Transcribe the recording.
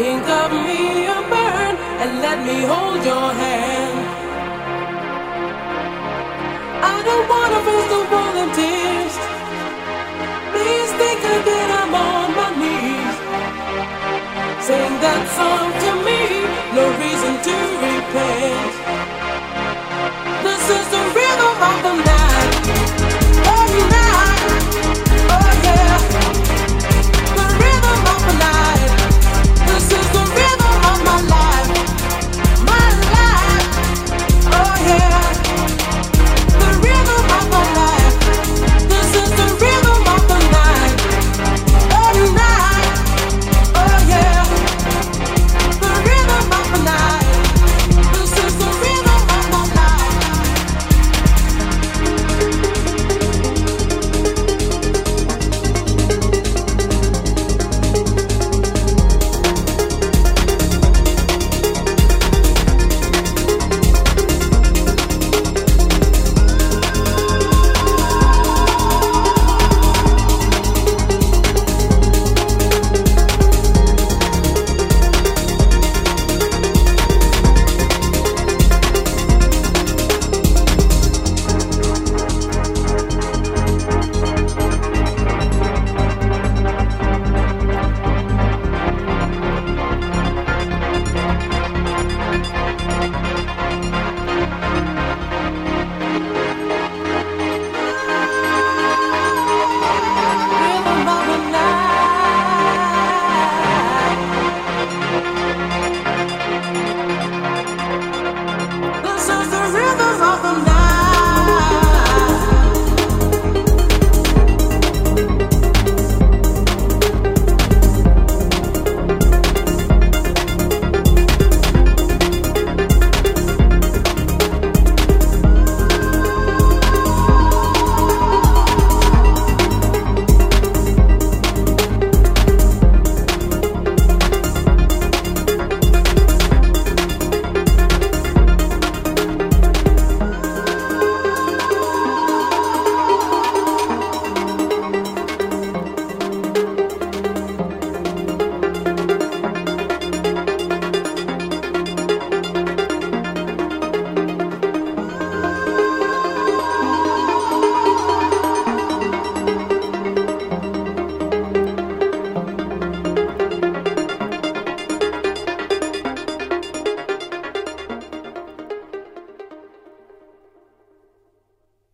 Think of me a bird and let me hold your hand. I don't wanna face the world tears. Please think again, I'm on my knees. Sing that song to me, no reason to repent. This is the